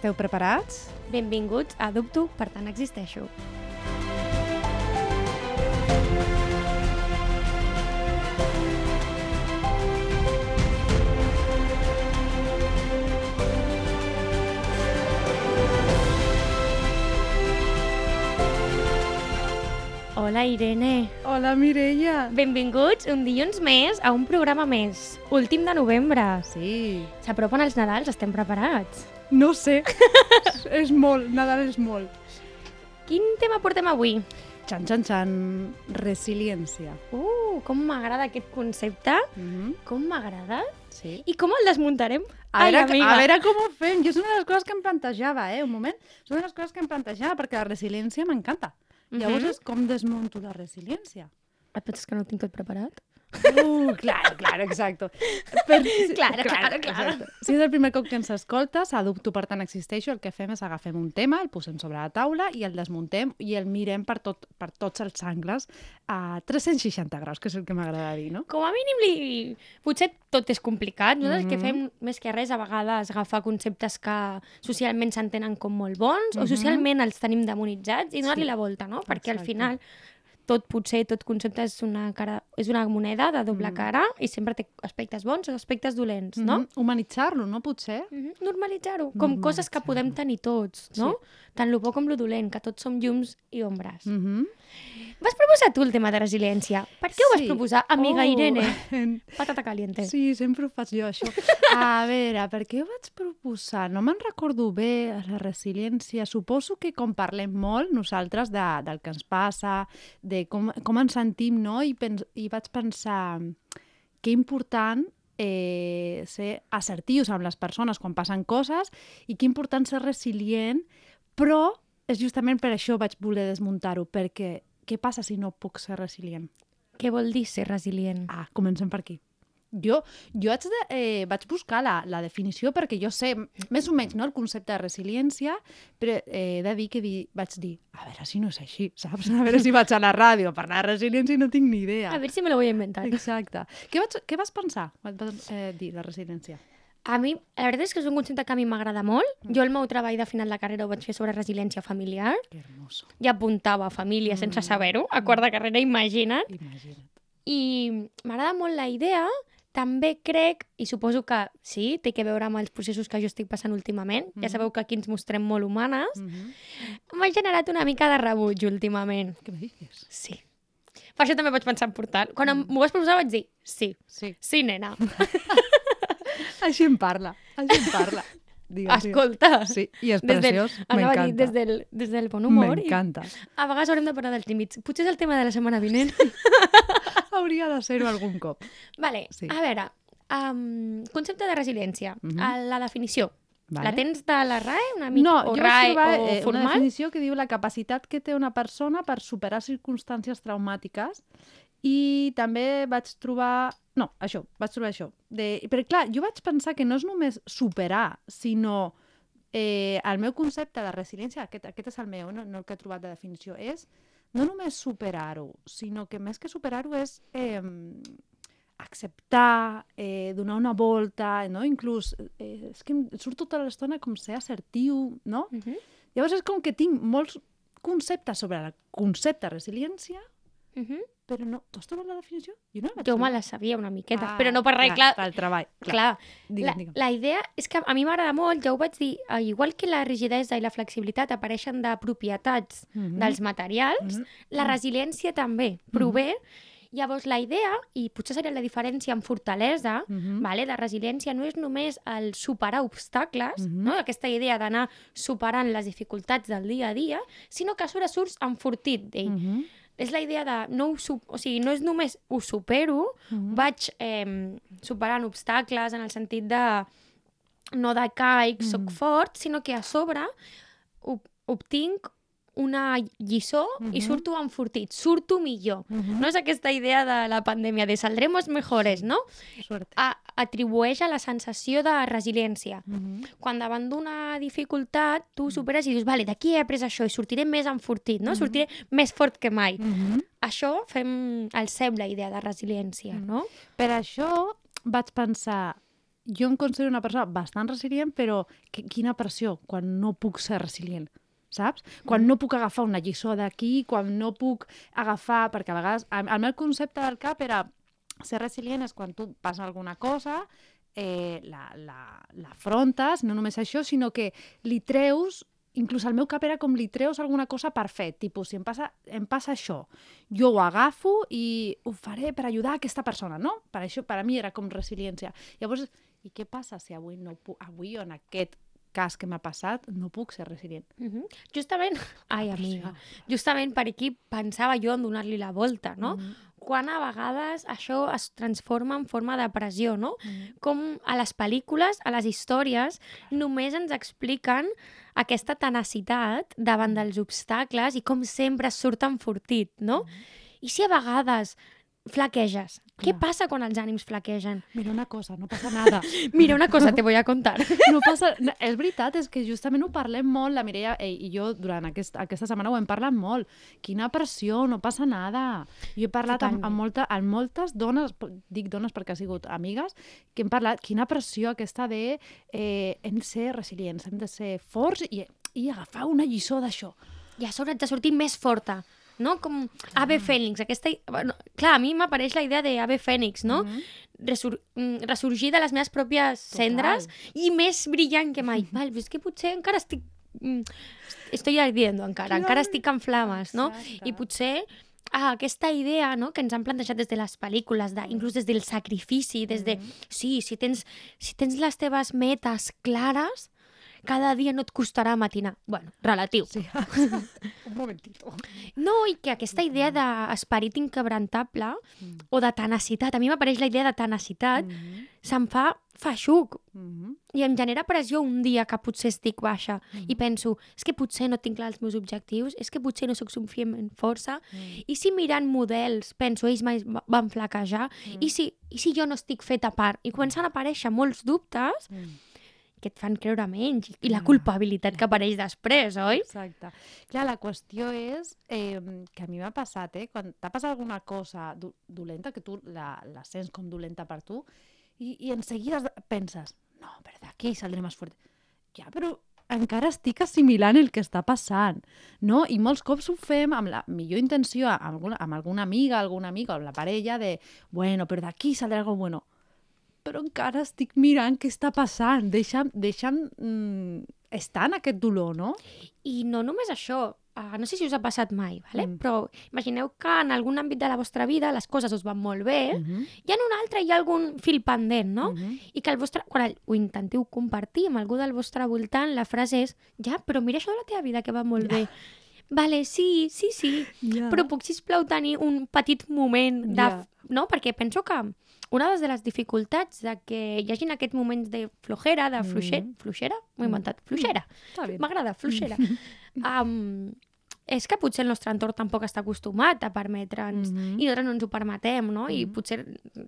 Esteu preparats? Benvinguts a Dubto, per tant existeixo. Hola, Irene. Hola, Mireia. Benvinguts un dilluns més a un programa més. Últim de novembre. Sí. S'apropen els Nadals, estem preparats. No sé. és molt, Nadal és molt. Quin tema portem avui? Xan, xan, xan. Resiliència. Uh, com m'agrada aquest concepte. Mm -hmm. Com m'agrada. Sí. I com el desmuntarem? A veure, Ai, amiga. a veure com ho fem. Jo és una de les coses que em plantejava, eh? Un moment. És una de les coses que em plantejava, perquè la resiliència m'encanta. Llavors Mhm. és com desmunto la resiliència. Et penses que no ho tinc tot preparat? Uh, claro, claro, exacto. Per, Claro, claro, claro. exacte. Si és el primer cop que ens escoltes, a Dubto per tant existeixo, el que fem és agafem un tema, el posem sobre la taula i el desmuntem i el mirem per, tot, per tots els angles a 360 graus, que és el que m'agrada dir, no? Com a mínim, li... potser tot és complicat. Nosaltres Mhm. el que fem més que res a vegades agafar conceptes que socialment s'entenen com molt bons o Mhm. socialment els tenim demonitzats i donar-li Sí. la volta, no? Perquè al Exacte. final tot potser, tot concepte és una, cara, és una moneda de doble Mm. cara i sempre té aspectes bons o aspectes dolents, no? Mhm. Humanitzar-lo, no? Potser? Mhm. Normalitzar-ho, com coses que podem tenir tots, no? Tant lo bo com lo dolent, que tots som llums i ombres. Mm -hmm. Vas proposar tu el tema de resiliència. Per què ho vas proposar, amiga Irene? Patata caliente. Sí, sempre ho faig jo, això. A veure, per què ho vaig proposar? No me'n recordo bé, la resiliència. Suposo que com parlem molt nosaltres de, del que ens passa, de com, com ens sentim, no? I, pens, I vaig pensar que important eh, ser assertius amb les persones quan passen coses i que important ser resilient, però és justament per això vaig voler desmuntar-ho, perquè què passa si no puc ser resilient? Què vol dir ser resilient? Ah, comencem per aquí. Jo, jo haig, de, eh, vaig buscar la, la definició perquè jo sé més o menys no, el concepte de resiliència, però eh, he de dir que di, vaig dir, a veure si no és així, saps? A veure si vaig a la ràdio a parlar de resiliència i no tinc ni idea. A veure si me l'ho he inventat. Exacte. Què, vaig, què vas pensar quan vas eh, dir la resiliència? A mi, la veritat és que és un concepte que a mi m'agrada molt. Jo el meu treball de final de carrera ho vaig fer sobre resiliència familiar Que hermoso. i apuntava família sense saber-ho, a quart de carrera, imagina't. Imagina't. I m'agrada molt la idea, també crec, i suposo que sí, té que veure amb els processos que jo estic passant últimament, ja Mhm. sabeu que aquí ens mostrem molt humanes, Mm -hmm. m'ha generat una mica de rebuig últimament. Què me dius? Sí. Per això també vaig pensar en portar. Quan em- m'ho vas proposar vaig dir, sí, Sí. sí, nena. Així em parla. Així em parla. Digues, Escolta. Sí, i és Des preciós. M'encanta. des del, des del bon humor. I M'encanta. a vegades haurem de parlar dels límits. Potser és el tema de la setmana vinent. Hauria de ser-ho algun cop. vale, Sí. a veure, um, concepte de resiliència. Mhm. A La definició. Vale. La tens de la RAE, una mica, No, o jo vaig RAE trobar o eh, una formal? definició que diu la capacitat que té una persona per superar circumstàncies traumàtiques i també vaig trobar... No, això, vaig trobar això. De... Però clar, jo vaig pensar que no és només superar, sinó eh, el meu concepte de resiliència, aquest, aquest és el meu, no, no el que he trobat de definició, és no només superar-ho, sinó que més que superar-ho és eh, acceptar, eh, donar una volta, no? inclús, eh, és que em surt tota l'estona com ser assertiu, no? Mhm, Llavors és com que tinc molts conceptes sobre el concepte de resiliència, mhm. Però no... Tu has trobat la definició? Jo no la Jo me la sabia una miqueta, Ah, però no per res, clar, Pel treball, clar. clar, Digue'm, la, digue'm. la idea és que a mi m'agrada molt, ja ho vaig dir, eh, igual que la rigidesa i la flexibilitat apareixen de propietats Mhm. dels materials, Mhm. la resiliència també prové. Llavors, la idea, i potser seria la diferència amb fortalesa, Mhm. vale? de resiliència, no és només el superar obstacles, Mhm. no? aquesta idea d'anar superant les dificultats del dia a dia, sinó que a sobre surts enfortit d'ell. Mhm. És la idea de, no ho, o sigui, no és només ho supero, Mhm. vaig eh, superant obstacles en el sentit de no decaic, soc Mhm. fort, sinó que a sobre ob obtinc una lliçó i Mhm. surto enfortit, surto millor. Mhm. No és aquesta idea de la pandèmia de saldremos mejores, no? A atribueix a la sensació de resiliència. Mhm. Quan davant d'una dificultat tu superes i dius, vale, d'aquí he après això i sortiré més enfortit, no? Mhm. Sortiré més fort que mai. Mhm. Això fem el la idea de resiliència, Mhm. no? Per això vaig pensar, jo em considero una persona bastant resilient, però que, quina pressió quan no puc ser resilient, saps? Quan no puc agafar una lliçó d'aquí, quan no puc agafar... Perquè a vegades el, el meu concepte del cap era ser resilient és quan tu passa alguna cosa, eh, l'afrontes, la, la no només això, sinó que li treus inclús el meu cap era com li treus alguna cosa per fer, tipus, si em passa, em passa això, jo ho agafo i ho faré per ajudar aquesta persona, no? Per això, per a mi era com resiliència. Llavors, i què passa si avui no puc, avui o en aquest cas que m'ha passat, no puc ser resilient. Uh -huh. Justament, ai amiga, justament per aquí pensava jo en donar-li la volta, no? Uh -huh quan a vegades això es transforma en forma de pressió, no? Mm. Com a les pel·lícules, a les històries, només ens expliquen aquesta tenacitat davant dels obstacles i com sempre surt enfortit, no? Mm. I si a vegades flaqueges. Què passa quan els ànims flaquegen? Mira una cosa, no passa nada. Mira una cosa, te voy a contar. no passa... No, és veritat, és que justament ho parlem molt, la Mireia eh, i jo durant aquest, aquesta setmana ho hem parlat molt. Quina pressió, no passa nada. Jo he parlat amb, amb, molta, amb moltes dones, dic dones perquè ha sigut amigues, que hem parlat, quina pressió aquesta de eh, hem de ser resilients, hem de ser forts i, i agafar una lliçó d'això. I a sobre ets de sortir més forta no? Com ave fènix. Aquesta... Bueno, clar, a mi m'apareix la idea d'ave fènix, no? Mm -hmm. Resur... Mm, ressorgir de les meves pròpies Total. cendres i més brillant que mai. Val, però és que potser encara estic... Mm, estoy ardiendo encara, Clar. encara estic en flames, no? Exacte. I potser ah, aquesta idea no, que ens han plantejat des de les pel·lícules, de, inclús des del sacrifici, des de, sí, si tens, si tens les teves metes clares, cada dia no et costarà matinar. Bueno, relatiu. Sí. Un momentito. No, i que aquesta idea d'esperit inquebrantable mm. o de tenacitat, a mi m'apareix la idea de tenacitat, mm -hmm. se'm fa feixuc. Mm -hmm. I em genera pressió un dia que potser estic baixa mm -hmm. i penso, és que potser no tinc clar els meus objectius, és que potser no sóc suficient força, mm. i si mirant models penso, ells mai van flaquejar, mm. i, si, i si jo no estic feta a part? I comencen a aparèixer molts dubtes mm que et fan creure menys i la culpabilitat que apareix després, oi? Exacte. Clar, la qüestió és eh, que a mi m'ha passat, eh? Quan t'ha passat alguna cosa do dolenta, que tu la, la sents com dolenta per tu, i, i en seguida penses, no, però d'aquí saldré més fort. Ja, però encara estic assimilant el que està passant, no? I molts cops ho fem amb la millor intenció, amb alguna, amb alguna amiga, alguna amiga, o amb la parella, de, bueno, però d'aquí saldrà algo bueno però encara estic mirant què està passant, deixa'm, deixa'm mm, estar en aquest dolor, no? I no només això, uh, no sé si us ha passat mai, vale? Mm. però imagineu que en algun àmbit de la vostra vida les coses us van molt bé mm -hmm. i en un altre hi ha algun fil pendent, no? Mm -hmm. I que el vostre, quan ho intenteu compartir amb algú del vostre voltant, la frase és ja, però mira això de la teva vida que va molt ja. bé. Vale, sí, sí, sí, ja. però puc, sisplau, tenir un petit moment de... Ja. No? Perquè penso que una de les dificultats de que hi hagin aquests moments de flojera, de fluixera, mm. fluixera? M'ho he mm. inventat, fluixera. M'agrada, fluixera. um, és que potser el nostre entorn tampoc està acostumat a permetre'ns mm -hmm. i nosaltres no ens ho permetem, no? Mm -hmm. I mm-hmm. potser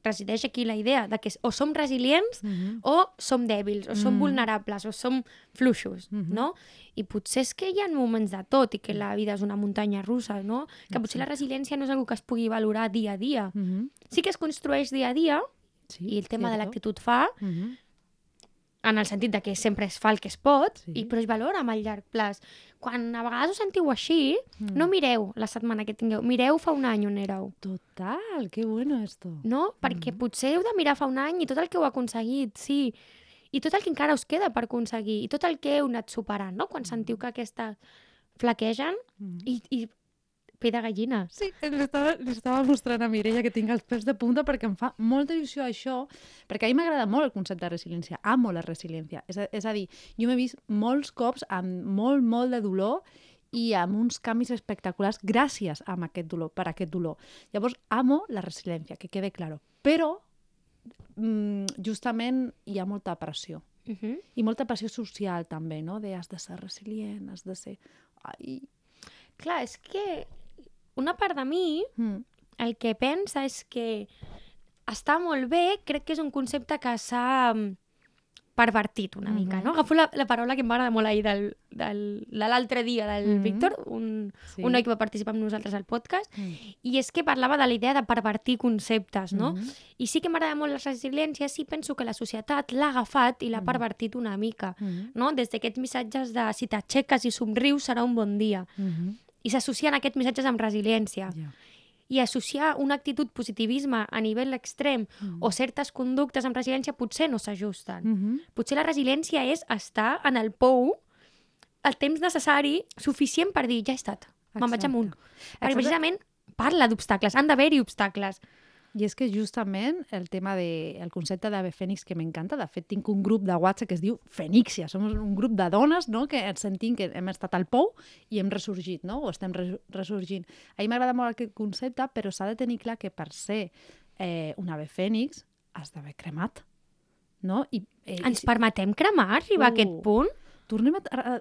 resideix aquí la idea de que o som resilients mm -hmm. o som dèbils, o som mm -hmm. vulnerables, o som fluixos, mm -hmm. no? I potser és que hi ha moments de tot i que la vida és una muntanya russa, no? Que potser la resiliència no és una que es pugui valorar dia a dia. Mm -hmm. Sí que es construeix dia a dia sí, i el tema de l'actitud fa, mm -hmm en el sentit de que sempre es fa el que es pot, sí. i, però es valora a llarg plaç. Quan a vegades us sentiu així, mm. no mireu la setmana que tingueu, mireu fa un any on éreu. Total, que bueno esto. No? Perquè mm. potser heu de mirar fa un any i tot el que heu aconseguit, sí, i tot el que encara us queda per aconseguir, i tot el que heu anat superant, no? Quan sentiu que aquesta flaquegen mm. i, i pell de gallina. Sí, li estava, li estava mostrant a Mireia que tinc els pèls de punta perquè em fa molta il·lusió això, perquè a mi m'agrada molt el concepte de resiliència, amo la resiliència. És a, és a dir, jo m'he vist molts cops amb molt, molt de dolor i amb uns canvis espectaculars gràcies a aquest dolor, per aquest dolor. Llavors, amo la resiliència, que quede claro. Però, mm, justament, hi ha molta pressió. Uh -huh. I molta pressió social, també, no? De has de ser resilient, has de ser... Ai... Clar, és que una part de mi mm. el que pensa és que està molt bé, crec que és un concepte que s'ha pervertit una mica, Mhm. no? Agafo la, la paraula que em va agradar molt ahir del, del, de l'altre dia del Mhm. Víctor, un, Sí. un noi que va participar amb nosaltres al podcast, Mm. i és que parlava de la idea de pervertir conceptes, no? Mhm. I sí que m'agrada molt la resiliència, sí penso que la societat l'ha agafat i l'ha Mhm. pervertit una mica, Mhm. no? Des d'aquests missatges de si t'aixeques i somrius serà un bon dia. Mhm. I s'associen aquests missatges amb resiliència. Ja. I associar una actitud positivisme a nivell extrem Mhm. o certes conductes amb resiliència potser no s'ajusten. Mhm. Potser la resiliència és estar en el pou el temps necessari suficient per dir ja he estat, me'n vaig Exacte. amunt. Perquè precisament parla d'obstacles, han d'haver-hi obstacles. I és que justament el tema de, el concepte d'Ave Fènix que m'encanta, de fet tinc un grup de WhatsApp que es diu Fènixia, som un grup de dones no? que ens sentim que hem estat al pou i hem ressorgit, no? o estem res ressorgint. A mi m'agrada molt aquest concepte, però s'ha de tenir clar que per ser eh, un ave fènix has d'haver cremat. No? I, eh, Ens permetem cremar, arribar a Uh. aquest punt? Tornem a, a, a, a,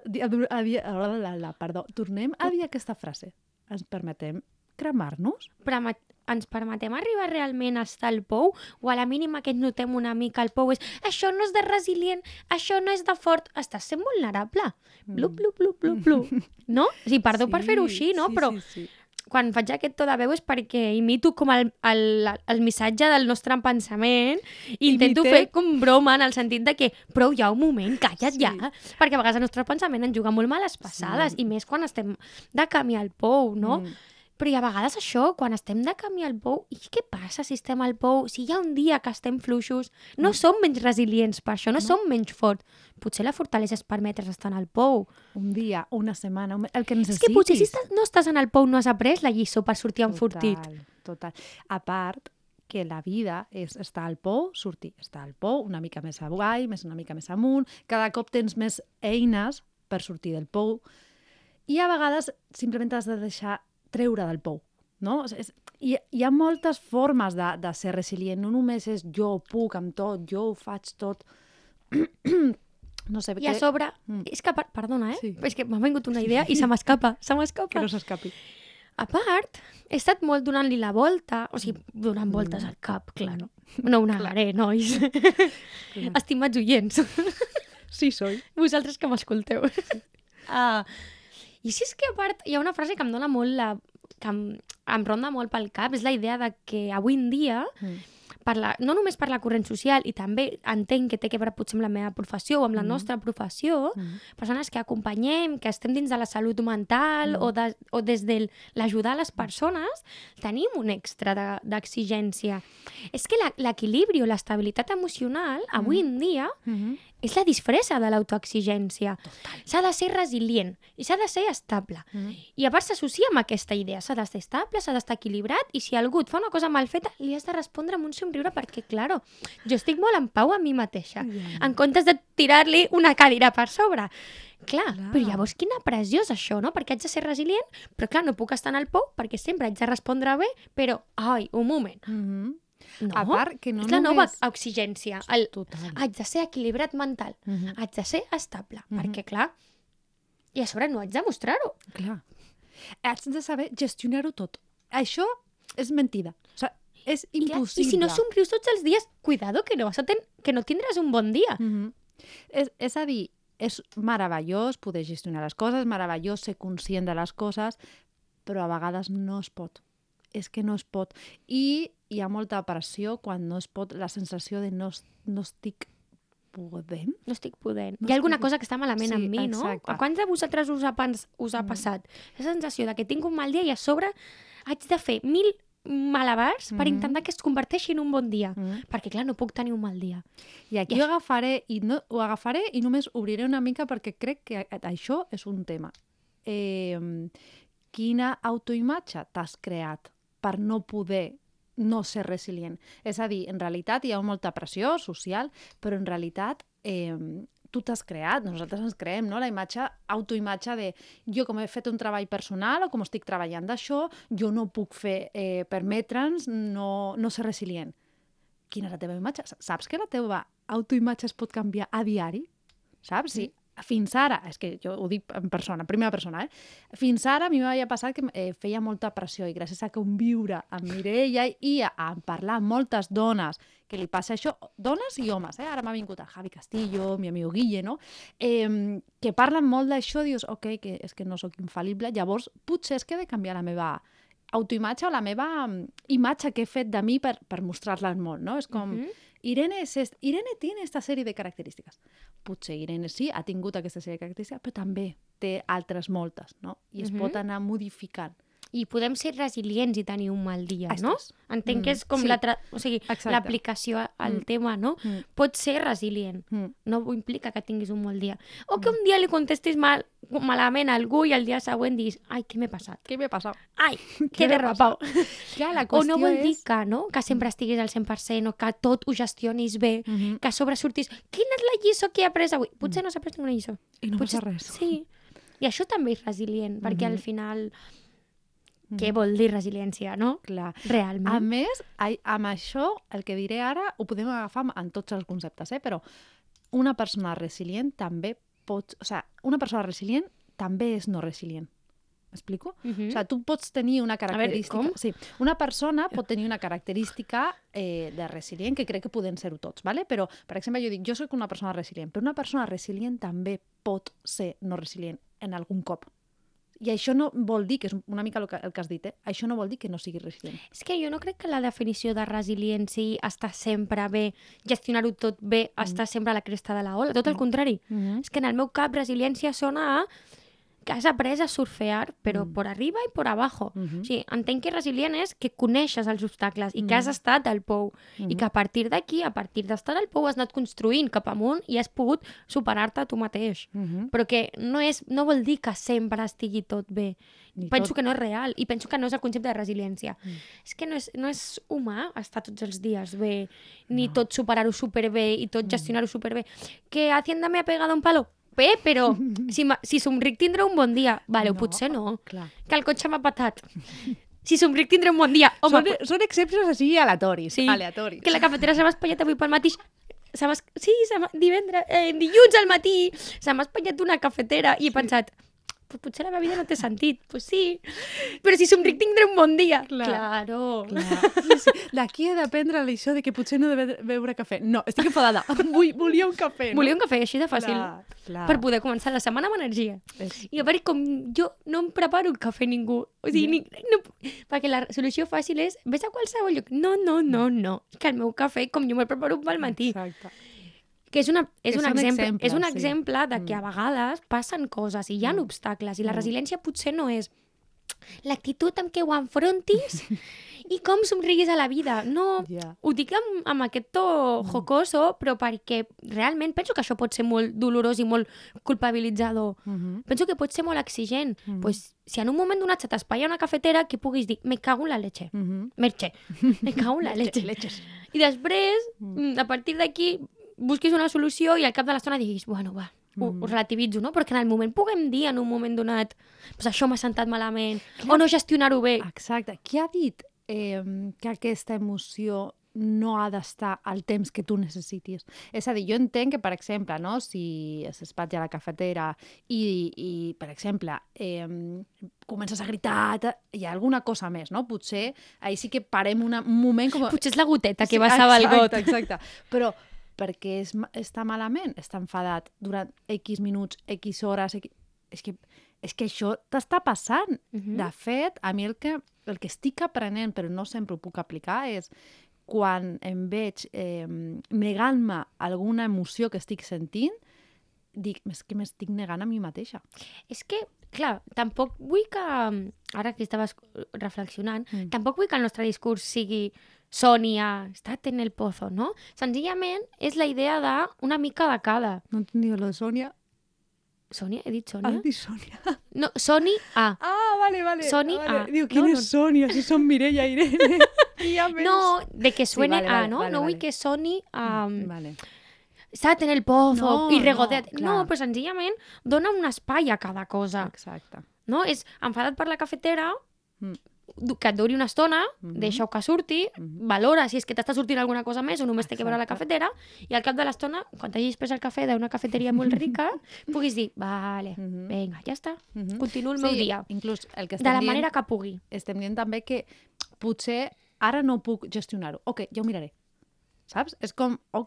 a, dir- a, la, la, perdó, tornem a dir aquesta frase. Ens permetem cremar-nos? Permet ens permetem arribar realment a estar al pou o a la mínima que notem una mica al pou és això no és de resilient, això no és de fort, estàs sent vulnerable. Blup, blup, blup, blup, blup. No? O sigui, perdó per fer-ho així, no? Sí, Però sí, sí. quan faig aquest to de veu és perquè imito com el, el, el missatge del nostre pensament i intento Imitem. fer com broma en el sentit de que prou ja un moment, calla't Sí. ja, perquè a vegades el nostre pensament ens juga molt males passades Sí. i més quan estem de camí al pou, no? Mm. Però i a vegades això, quan estem de camí al pou, i què passa si estem al pou? Si hi ha un dia que estem fluixos, no Mm. som menys resilients per això, no, som menys forts. Potser la fortalesa és permetre's estar al pou. Un dia, una setmana, un... el que És necessitis. que potser si estàs, no estàs en el pou no has après la lliçó per sortir enfortit. Total, total. A part que la vida és estar al pou, sortir, estar al pou, una mica més avall, més una mica més amunt, cada cop tens més eines per sortir del pou i a vegades simplement has de deixar treure del pou. No? És, hi, hi ha moltes formes de, de ser resilient, no només és jo puc amb tot, jo ho faig tot. no sé, I a sobre, Mm. és que, per- perdona, eh? Sí. És que m'ha vingut una idea i se m'escapa, se m'escapa. que no s'escapi. A part, he estat molt donant-li la volta, o sigui, donant voltes al cap, clar, no, no ho negaré, nois. Estimats oients, Sí, soy. vosaltres que m'escolteu. Uh, I si és que a part hi ha una frase que em dona molt la... que em, em ronda molt pel cap, és la idea de que avui en dia Mm. per la, no només per la corrent social, i també entenc que té que veure potser amb la meva professió o amb la Mm. nostra professió, Mm. persones que acompanyem, que estem dins de la salut mental Mm. o, de, o des de l'ajudar a les persones, tenim un extra de- d'exigència. És que la- l'equilibri o l'estabilitat emocional, avui en dia, Mm. És la disfressa de l'autoexigència. S'ha de ser resilient i s'ha de ser estable. Mm. I a part s'associa amb aquesta idea. S'ha d'estar estable, s'ha d'estar equilibrat i si algú et fa una cosa mal feta, li has de respondre amb un somriure perquè, claro, jo estic molt en pau amb mi mateixa. Ja. En comptes de tirar-li una cadira per sobre. Clar, Clar. però llavors quina pressió és això, no? Perquè haig de ser resilient, però clar, no puc estar en el pou perquè sempre haig de respondre bé, però, ai, un moment. Mm. No, A part que no és la nova només... exigència. El, Total. haig de ser equilibrat mental, Mhm. haig de ser estable, Mhm. perquè clar, i a sobre no haig de mostrar-ho. Clar. Has de saber gestionar-ho tot. Això és mentida. O sigui, és impossible. I si no somrius tots els dies, cuidado, que no, vas a ten que no tindràs un bon dia. Mm -hmm. és, és a dir, és meravellós poder gestionar les coses, meravellós ser conscient de les coses, però a vegades no es pot. És que no es pot. I hi ha molta pressió quan no es pot, la sensació de no, no estic podent. No estic podent. No Hi ha alguna estic- cosa que està malament Sí, amb mi, no? exacte. A quants de vosaltres us ha, pens us ha Mm. passat? La sensació de que tinc un mal dia i a sobre haig de fer mil malabars per Mhm. intentar que es converteixi en un bon dia. Mm. Perquè, clar, no puc tenir un mal dia. I aquí I ho agafaré, i no, ho agafaré i només obriré una mica perquè crec que això és un tema. Eh, quina autoimatge t'has creat per no poder no ser resilient? És a dir, en realitat hi ha molta pressió social, però en realitat eh, tu t'has creat, nosaltres ens creem no? la imatge, autoimatge de jo com he fet un treball personal o com estic treballant d'això, jo no puc fer, eh, permetre'ns no, no ser resilient quina és la teva imatge? Saps que la teva autoimatge es pot canviar a diari? Saps? Sí. Fins ara, és que jo ho dic en persona, en primera persona, eh? Fins ara a mi m'havia passat que eh, feia molta pressió i gràcies a conviure amb Mireia i a, a parlar amb moltes dones que li passa això, dones i homes, eh? ara m'ha vingut el Javi Castillo, mi amic Guille, no? eh, que parlen molt d'això, dius, ok, que és que no sóc infal·lible, llavors potser és que he de canviar la meva autoimatge o la meva mm, imatge que he fet de mi per, per mostrar-la al món, no? És com, uh -huh. Irene, est... Irene tiene esta sèrie de característiques. Potser Irene sí, ha tingut aquesta sèrie de característiques, però també té altres moltes, no? I es uh -huh. pot anar modificant i podem ser resilients i tenir un mal dia, no? Estàs. Entenc Mm, que és com sí. la o sigui, l'aplicació al Mm. tema, no? Mm. Pot ser resilient. Mm. No implica que tinguis un mal dia. O que un dia li contestis mal, malament a algú i el dia següent dis, ai, què m'he passat? Què m'ha passat? Ai, Què m'ha derrapau. Clar, la O no vol dir és... que, no? que sempre estiguis al 100% o que tot ho gestionis bé, Mhm. que a sobre surtis, quina és la lliçó que he après avui? Potser no s'ha après ninguna lliçó. I no Potser... passa res. Sí. I això també és resilient, perquè Mhm. al final, què vol dir resiliència, no? Clar. Realment. A més, amb això, el que diré ara, ho podem agafar en tots els conceptes, eh? però una persona resilient també pot... O sigui, una persona resilient també és no resilient. M'explico? Mhm. O sigui, tu pots tenir una característica... com? Sí, una persona pot tenir una característica eh, de resilient, que crec que poden ser-ho tots, ¿vale? però, per exemple, jo dic, jo sóc una persona resilient, però una persona resilient també pot ser no resilient en algun cop. I això no vol dir, que és una mica el que, el que has dit, eh? això no vol dir que no sigui resilient. És que jo no crec que la definició de resiliència estar sempre bé, gestionar-ho tot bé, estar sempre a la cresta de la ola. Tot el contrari. Mm -hmm. És que en el meu cap resiliència sona a que has après a surfear, però Mm. por arriba i por abajo. Mhm. O sigui, entenc que resilient és que coneixes els obstacles i que has estat al pou i Mhm. que a partir d'aquí, a partir d'estar al pou, has anat construint cap amunt i has pogut superar-te a tu mateix. Mm -hmm. Però que no, és, no vol dir que sempre estigui tot bé. Ni penso tot. que no és real i penso que no és el concepte de resiliència. Mm. És que no és, no és humà estar tots els dies bé, ni tot superar-ho superbé i Mm. tot gestionar-ho superbé. Que Hacienda me ha pegado un palo? Bé, però si, si somric tindré un bon dia. Vale, No. potser no. Clar. Que el cotxe m'ha patat. Si somric tindré un bon dia. Home, Són, pot- són exemples així aleatoris. Sí. aleatoris. que la cafetera se m'ha espatllat avui pel matí. Se. Sí, se divendres, eh, dilluns al matí se m'ha espatllat una cafetera i he pensat, pues potser la meva vida no té sentit. Pues sí, però si somric tindré un bon dia. Clar. Claro. Clar. Sí, sí. D'aquí he d'aprendre l'això de que potser no he de be- beure cafè. No, estic enfadada. Vull, volia un cafè. No? Volia un cafè així de fàcil Clar, clar. per poder començar la setmana amb energia. És... I a veure, com jo no em preparo un cafè a ningú. O sigui, ni, no, perquè la solució fàcil és vés a qualsevol lloc. No, no, no, no. Que el meu cafè, com jo me'l preparo pel matí. Exacte. Que és, una, és, Que un són exemple, exemples, és un sí. exemple de que a Mm. vegades passen coses i hi ha Mm. obstacles i la Mm. resiliència potser no és l'actitud amb què ho enfrontis i com somriguis a la vida. No, Ja. ho dic amb, amb aquest to jocoso, però perquè realment penso que això pot ser molt dolorós i molt culpabilitzador. Mhm. Penso que pot ser molt exigent. Mhm. pues, si en un moment donat se t'espatlla una cafetera, que puguis dir, me cago en la leche. Mhm. Merche, me cago en la leche. I després, Mm. mm, a partir d'aquí, busquis una solució i al cap de l'estona diguis, bueno, va, ho, Mm. ho relativitzo, no? Però que en el moment puguem dir, en un moment donat, pues això m'ha sentat malament, o no gestionar-ho bé. Exacte. Qui ha dit eh, que aquesta emoció no ha d'estar al temps que tu necessitis. És a dir, jo entenc que, per exemple, no, si s'espatlla la cafetera i, i per exemple, eh, comences a gritar, ta- hi ha alguna cosa més, no? Potser ahir sí que parem una, un moment com... Potser és la goteta que Sí, vessava el got. Exacte, exacte. Però perquè és, està malament, està enfadat durant X minuts, X hores... X... És, que, és que això t'està passant. Mhm. De fet, a mi el que, el que estic aprenent, però no sempre ho puc aplicar, és quan em veig eh, negant-me alguna emoció que estic sentint, dic, és que m'estic negant a mi mateixa. És que, clar, tampoc vull que, ara que estaves reflexionant, Mm. tampoc vull que el nostre discurs sigui Sònia, estat en el pozo, no? Senzillament és la idea de una mica de cada. No entendia lo de Sònia. Sònia? He dit Sònia? Has dit Sònia. No, Soni A. Ah, vale, vale. Soni vale. A. Diu, ¿quién No, es no. Sonia? Si son Mireia i Irene. Ja ves. No, de que suene vale, A, vale, no? vale, no vull vale. que soni a... Vale. Estat en el pozo No, i no, regodet. No, clar. però senzillament dona un espai a cada cosa. Exacte. No? És enfadat per la cafetera, Mm. Que et duri una estona, Mhm. deixa-ho que surti, Mhm. valora si és que t'està sortint alguna cosa més o només té que veure la cafetera, i al cap de l'estona, quan t'hagis pres el cafè d'una cafeteria molt rica, puguis dir, vale, Mhm. vinga, ja està, Mhm. continuo el meu dia. Inclús el que De estem la dient, manera que pugui. estem dient també que potser ara no puc gestionar-ho. Ok, ja ho miraré. saps? És com... Oh,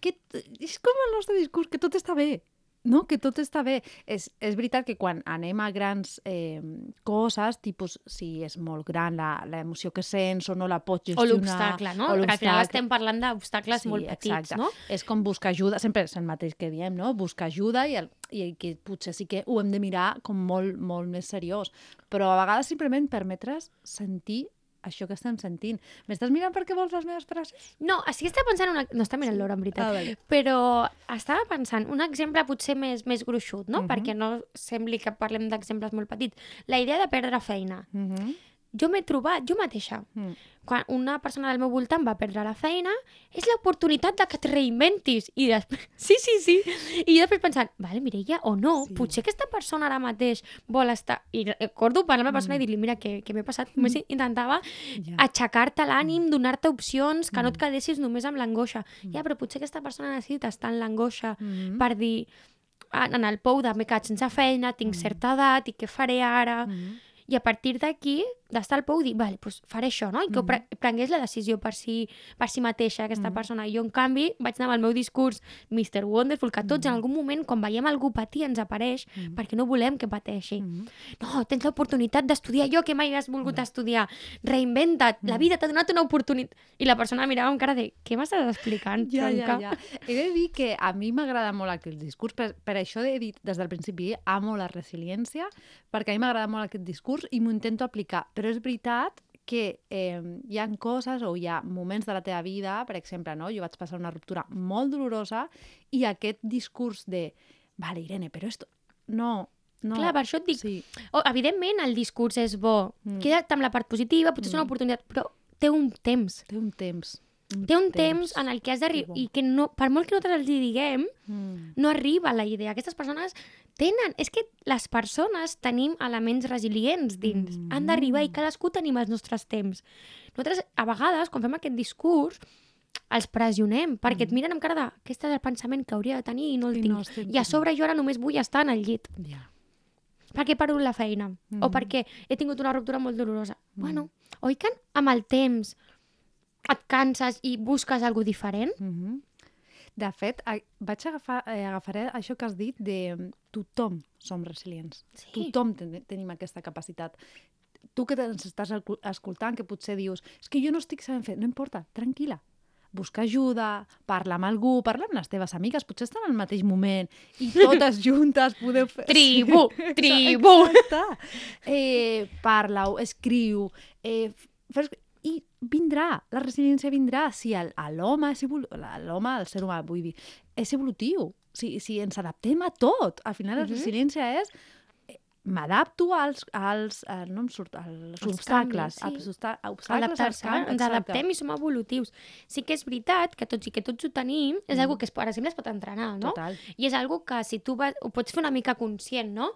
que, és com el nostre discurs, que tot està bé. No, que tot està bé. És, és veritat que quan anem a grans eh, coses, tipus si és molt gran l'emoció que sents o no la pots gestionar... O l'obstacle, no? Perquè al final estem parlant d'obstacles sí, molt petits, exacte. no? És com buscar ajuda, sempre és el mateix que diem, no? Buscar ajuda i, el, i que potser sí que ho hem de mirar com molt, molt més seriós. Però a vegades simplement permetre's sentir això que estem sentint. M'estàs mirant perquè vols les meves frases? No, sí que estava pensant una... No està mirant l'hora, en veritat. Ah, vale. Però estava pensant un exemple potser més, més gruixut, no? Mhm. Perquè no sembli que parlem d'exemples molt petits. La idea de perdre feina. Uh -huh. Jo m'he trobat, jo mateixa, Mm. quan una persona del meu voltant va perdre la feina, és l'oportunitat de que et reinventis. I després, sí, sí, sí. I jo després pensant, vale, Mireia, o no, Sí. potser aquesta persona ara mateix vol estar... I recordo parlar amb la persona mm. i dir-li, mira, què, què m'he passat? Només intentava Ja. aixecar-te l'ànim, donar-te opcions, que no et Mm. quedessis només amb l'angoixa. Ja, però potser aquesta persona necessita estar en l'angoixa Mhm. per dir, en en el pou de m'he quedat sense feina, tinc Mm. certa edat i què faré ara? Mhm. I a partir d'aquí, d'estar al pou, dir, vale, doncs faré això, no? I que mm. pre prengués la decisió per si, per si mateixa, aquesta Mhm. persona. I jo, en canvi, vaig anar amb el meu discurs Mr. Wonderful, que tots Mhm. en algun moment, quan veiem algú patir, ens apareix, Mhm. perquè no volem que pateixi. Mhm. No, tens l'oportunitat d'estudiar allò que mai has volgut estudiar. Reinventa't, la Mm. vida t'ha donat una oportunitat. I la persona mirava amb cara de, què m'estàs explicant, Ja, ja, tronca?" ja. He de dir que a mi m'agrada molt aquest discurs, per, per això he dit des del principi, amo la resiliència, perquè a mi m'agrada molt aquest discurs i m'ho intento aplicar. Però és veritat que eh, hi ha coses o hi ha moments de la teva vida, per exemple, no? jo vaig passar una ruptura molt dolorosa i aquest discurs de, vale, Irene, però esto... No, no. Clar, per això et dic, Sí. oh, evidentment el discurs és bo, Mm. queda't amb la part positiva, potser és una Mm. oportunitat, però té un temps. Té un temps. Té un temps en el que has d'arribar i que no, per molt que nosaltres els hi diguem, Mm. no arriba la idea. Aquestes persones tenen... És que les persones tenim elements resilients dins. Mm. Han d'arribar i cadascú tenim els nostres temps. Nosaltres, a vegades, quan fem aquest discurs, els pressionem, perquè et miren amb cara de aquest és el pensament que hauria de tenir i no el Mm. I tinc. no estic I a sobre jo ara només vull estar en el llit. Ja. perquè he perdut la feina Mhm. o perquè he tingut una ruptura molt dolorosa. Mhm. Bueno, oi que amb el temps et canses i busques alguna diferent? Mhm. De fet, vaig agafar, eh, agafaré això que has dit de mm, tothom som resilients. Sí. Tothom ten tenim aquesta capacitat. Tu que ens estàs escoltant, que potser dius és que jo no estic sabent fer, no importa, tranquil·la. Busca ajuda, parla amb algú, parla amb les teves amigues, potser estan al mateix moment i totes juntes podeu fer... Tribu, tribu. Exacte. Eh, Parla-ho, escriu, eh, fes... i vindrà, la resiliència vindrà si l'home la- l'home, el ser humà, vull dir, és evolutiu. Si, si ens adaptem a tot. Al final la Mhm. resiliència és eh, m'adapto als, als eh, no em surt, als Als obstacles, canvis, als sí. obsta- obstacles, als Adaptar-se, ens adaptem i som evolutius. Sí que és veritat que tots i que tots ho tenim, és Mhm. algo que, es, per exemple, es pot entrenar, no? Total. I és algo que si tu vas, ho pots fer una mica conscient, no?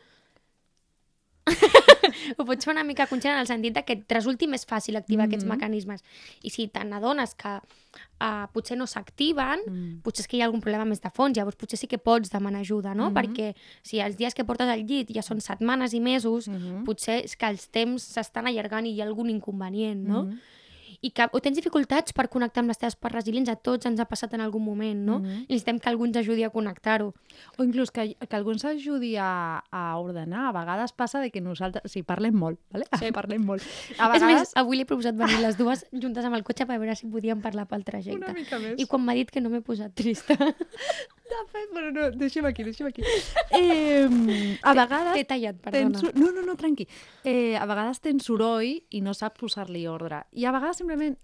Ho pots fer una mica conscient en el sentit de que et resulti més fàcil activar aquests Mhm. mecanismes. I si te n'adones que uh, potser no s'activen, Mm. potser és que hi ha algun problema més de fons, llavors potser sí que pots demanar ajuda, no? Mhm. Perquè si els dies que portes al llit ja són setmanes i mesos, Mhm. potser és que els temps s'estan allargant i hi ha algun inconvenient, no? Mhm. I que o tens dificultats per connectar amb les teves parts resilients, a tots ens ha passat en algun moment, no? Mhm. I necessitem que algú ens ajudi a connectar-ho. O inclús que, que algú ens ajudi a, a ordenar. A vegades passa de que nosaltres... Sí, parlem molt, ¿vale? Sí. parlem molt. A És vegades... més, avui li he proposat venir les dues juntes amb el cotxe per veure si podíem parlar pel trajecte. Una mica més. I quan m'ha dit que no m'he posat trista, De fet, bueno, no, deixem aquí, deixem aquí. Eh, a vegades... t'he tallat, Tens... perdona. No, no, no, tranqui. Eh, a vegades tens soroll i no saps posar-li ordre. I a vegades simplement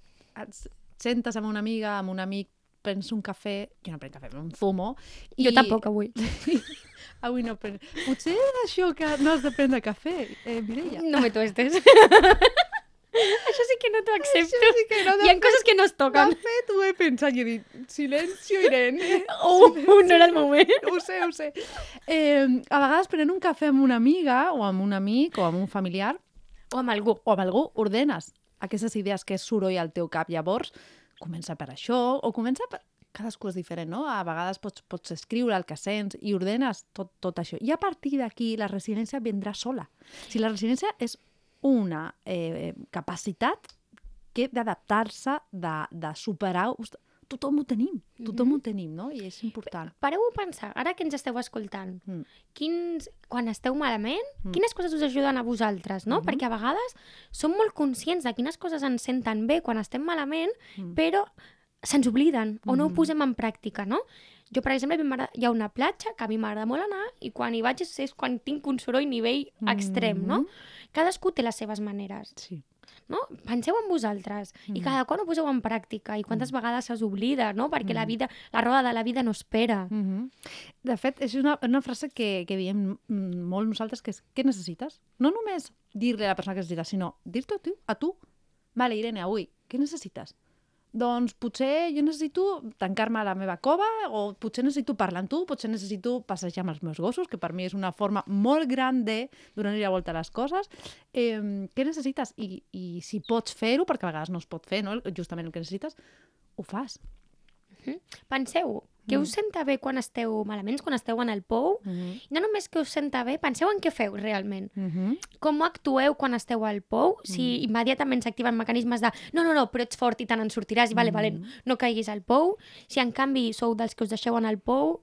et sentes amb una amiga, amb un amic, prens un cafè, jo no prenc cafè, un fumo. Jo tampoc avui. Avui no prenc. Potser és això que no has de prendre cafè, eh, Mireia. No me tuestes. Això sí que no t'ho accepto. Això sí que no, Hi ha coses que no es toquen. De fet, ho he pensat i he dit, silencio, Irene. Oh, no era el moment. ho sé, ho sé. Eh, a vegades prenent un cafè amb una amiga o amb un amic o amb un familiar O amb algú. o amb algú, ordenes aquestes idees que és soroll al teu cap. Llavors, comença per això o comença per... Cadascú és diferent, no? A vegades pots, pots escriure el que sents i ordenes tot, tot això. I a partir d'aquí la resiliència vindrà sola. Si la resiliència és una eh, capacitat que d'adaptar-se, de, de superar... tothom ho tenim, tothom mm -hmm. ho tenim, no? I és important. Pareu a pensar, ara que ens esteu escoltant, Mm. quins, quan esteu malament, Mm. quines coses us ajuden a vosaltres, no? Mhm. Perquè a vegades som molt conscients de quines coses ens senten bé quan estem malament, Mm. però se'ns obliden o no ho Mhm. posem en pràctica, no? Jo, per exemple, hi ha una platja que a mi m'agrada molt anar i quan hi vaig és, quan tinc un soroll nivell extrem, no? Mhm. Cadascú té les seves maneres, Sí. no? Penseu en vosaltres i Mm. cada quan ho poseu en pràctica i quantes vegades es oblida, no? Perquè la Mm. vida, la roda de la vida no espera. Mm -hmm. De fet, és una, una frase que, que diem mm, molt nosaltres, que és què necessites? No només dir-li a la persona que necessites, sinó dir-te a tu, a tu. Vale, Irene, avui, què necessites? Doncs potser jo necessito tancar-me a la meva cova o potser necessito parlar amb tu, potser necessito passejar amb els meus gossos, que per mi és una forma molt gran de donar-li la volta a les coses. Eh, què necessites? I, I si pots fer-ho, perquè a vegades no es pot fer, no? justament el que necessites, ho fas. Penseu, que us Mm. senta bé quan esteu malament, quan esteu en el pou? Mm -hmm. No només que us senta bé, penseu en què feu realment. Mm -hmm. Com actueu quan esteu al pou? Si Mm. immediatament s'activen mecanismes de no, no, no, però ets fort i tant en sortiràs i vale, vale, Mm. no caiguis al pou. Si en canvi sou dels que us deixeu en el pou,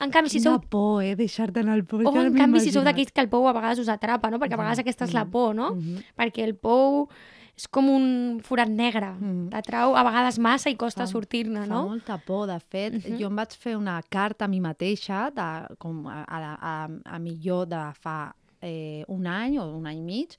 en canvi si Quina sou por, eh, deixar-te en el pou. o ja en canvi si sou d'aquells que el pou a vegades us atrapa, no? Perquè a vegades aquesta és la mm, por, no? mhm. Perquè el pou és com un forat negre. Mhm. T'atrau a vegades massa i costa Fa- sortir-ne, Fa no? molta por, de fet. Mhm. Jo em vaig fer una carta a mi mateixa, de, com a, a, a, a millor de fa eh, un any o un any i mig,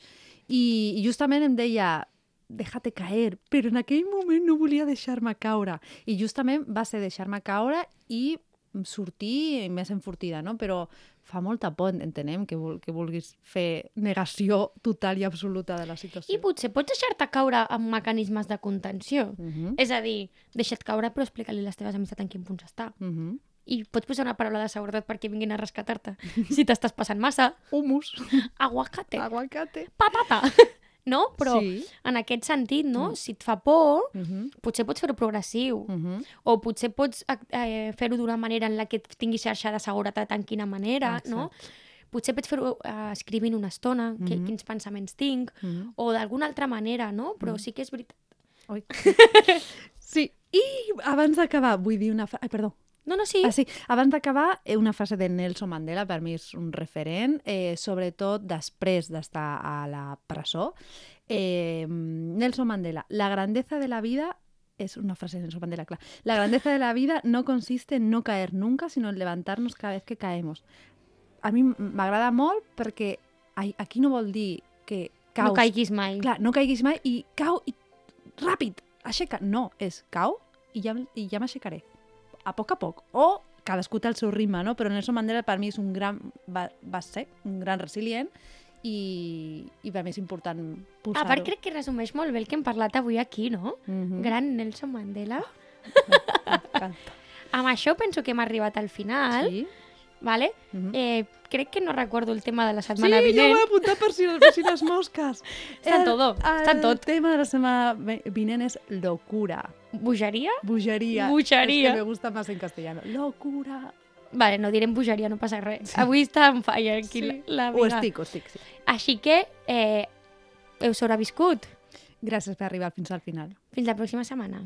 i, i justament em deia déjate caer, però en aquell moment no volia deixar-me caure. I justament va ser deixar-me caure i sortir més enfortida, no? Però fa molta por, entenem, que, vul que vulguis fer negació total i absoluta de la situació. I potser pots deixar-te caure amb mecanismes de contenció. Mhm, És a dir, deixa't caure però explica-li les teves amistats en quin punt està. mhm. I pots posar una paraula de seguretat perquè vinguin a rescatar-te. si t'estàs passant massa, Humus. aguacate, Aguacate. patata. no? Però Sí. en aquest sentit, no? Mm. Si et fa por, Mhm, potser pots fer-ho progressiu. mhm. O potser pots eh, fer-ho d'una manera en la que tinguis xarxa de seguretat en quina manera, no? Potser pots fer-ho eh, escrivint una estona, que, Mhm. quins pensaments tinc, Mhm. o d'alguna altra manera, no? Però sí que és veritat. Oi. Sí, i abans d'acabar, vull dir una... Ai, perdó. No, no, sí. Ah, sí. Abans d'acabar, eh, una frase de Nelson Mandela, per mi és un referent, eh, sobretot després d'estar a la presó. Eh, Nelson Mandela, la grandeza de la vida es una frase de Nelson Mandela, clar. La grandeza de la vida no consiste en no caer nunca, sino en levantarnos cada vez que caemos. A mi m'agrada molt perquè aquí no vol dir que caus... No caiguis mai. Clar, no caiguis mai i cau i ràpid, aixeca. No, és cau i ja, i ja m'aixecaré. A poc a poc. O cadascú té el seu ritme, no? Però Nelson Mandela per mi és un gran, va, va ser un gran resilient i, i per mi és important A posar-ho. part, crec que resumeix molt bé el que hem parlat avui aquí, no? Mhm. Gran Nelson Mandela. M'encanta. Amb això penso que hem arribat al final, Sí? Vale? Mhm. Eh, crec que no recordo el tema de la Sí, setmana jo ho vinent. he apuntat per si, per si les mosques. Està en todo, està en tot. El tema de la setmana vinent és locura. Bogeria? Bugería. Bugería. Es que me gusta más en castellano. Locura. Vale, no direm bogeria, no passa res. Avui està en falla aquí Sí. la, la O amiga. estic, o estic, sí. Així que eh, heu sobreviscut. Gràcies per arribar fins al final. Fins la pròxima setmana.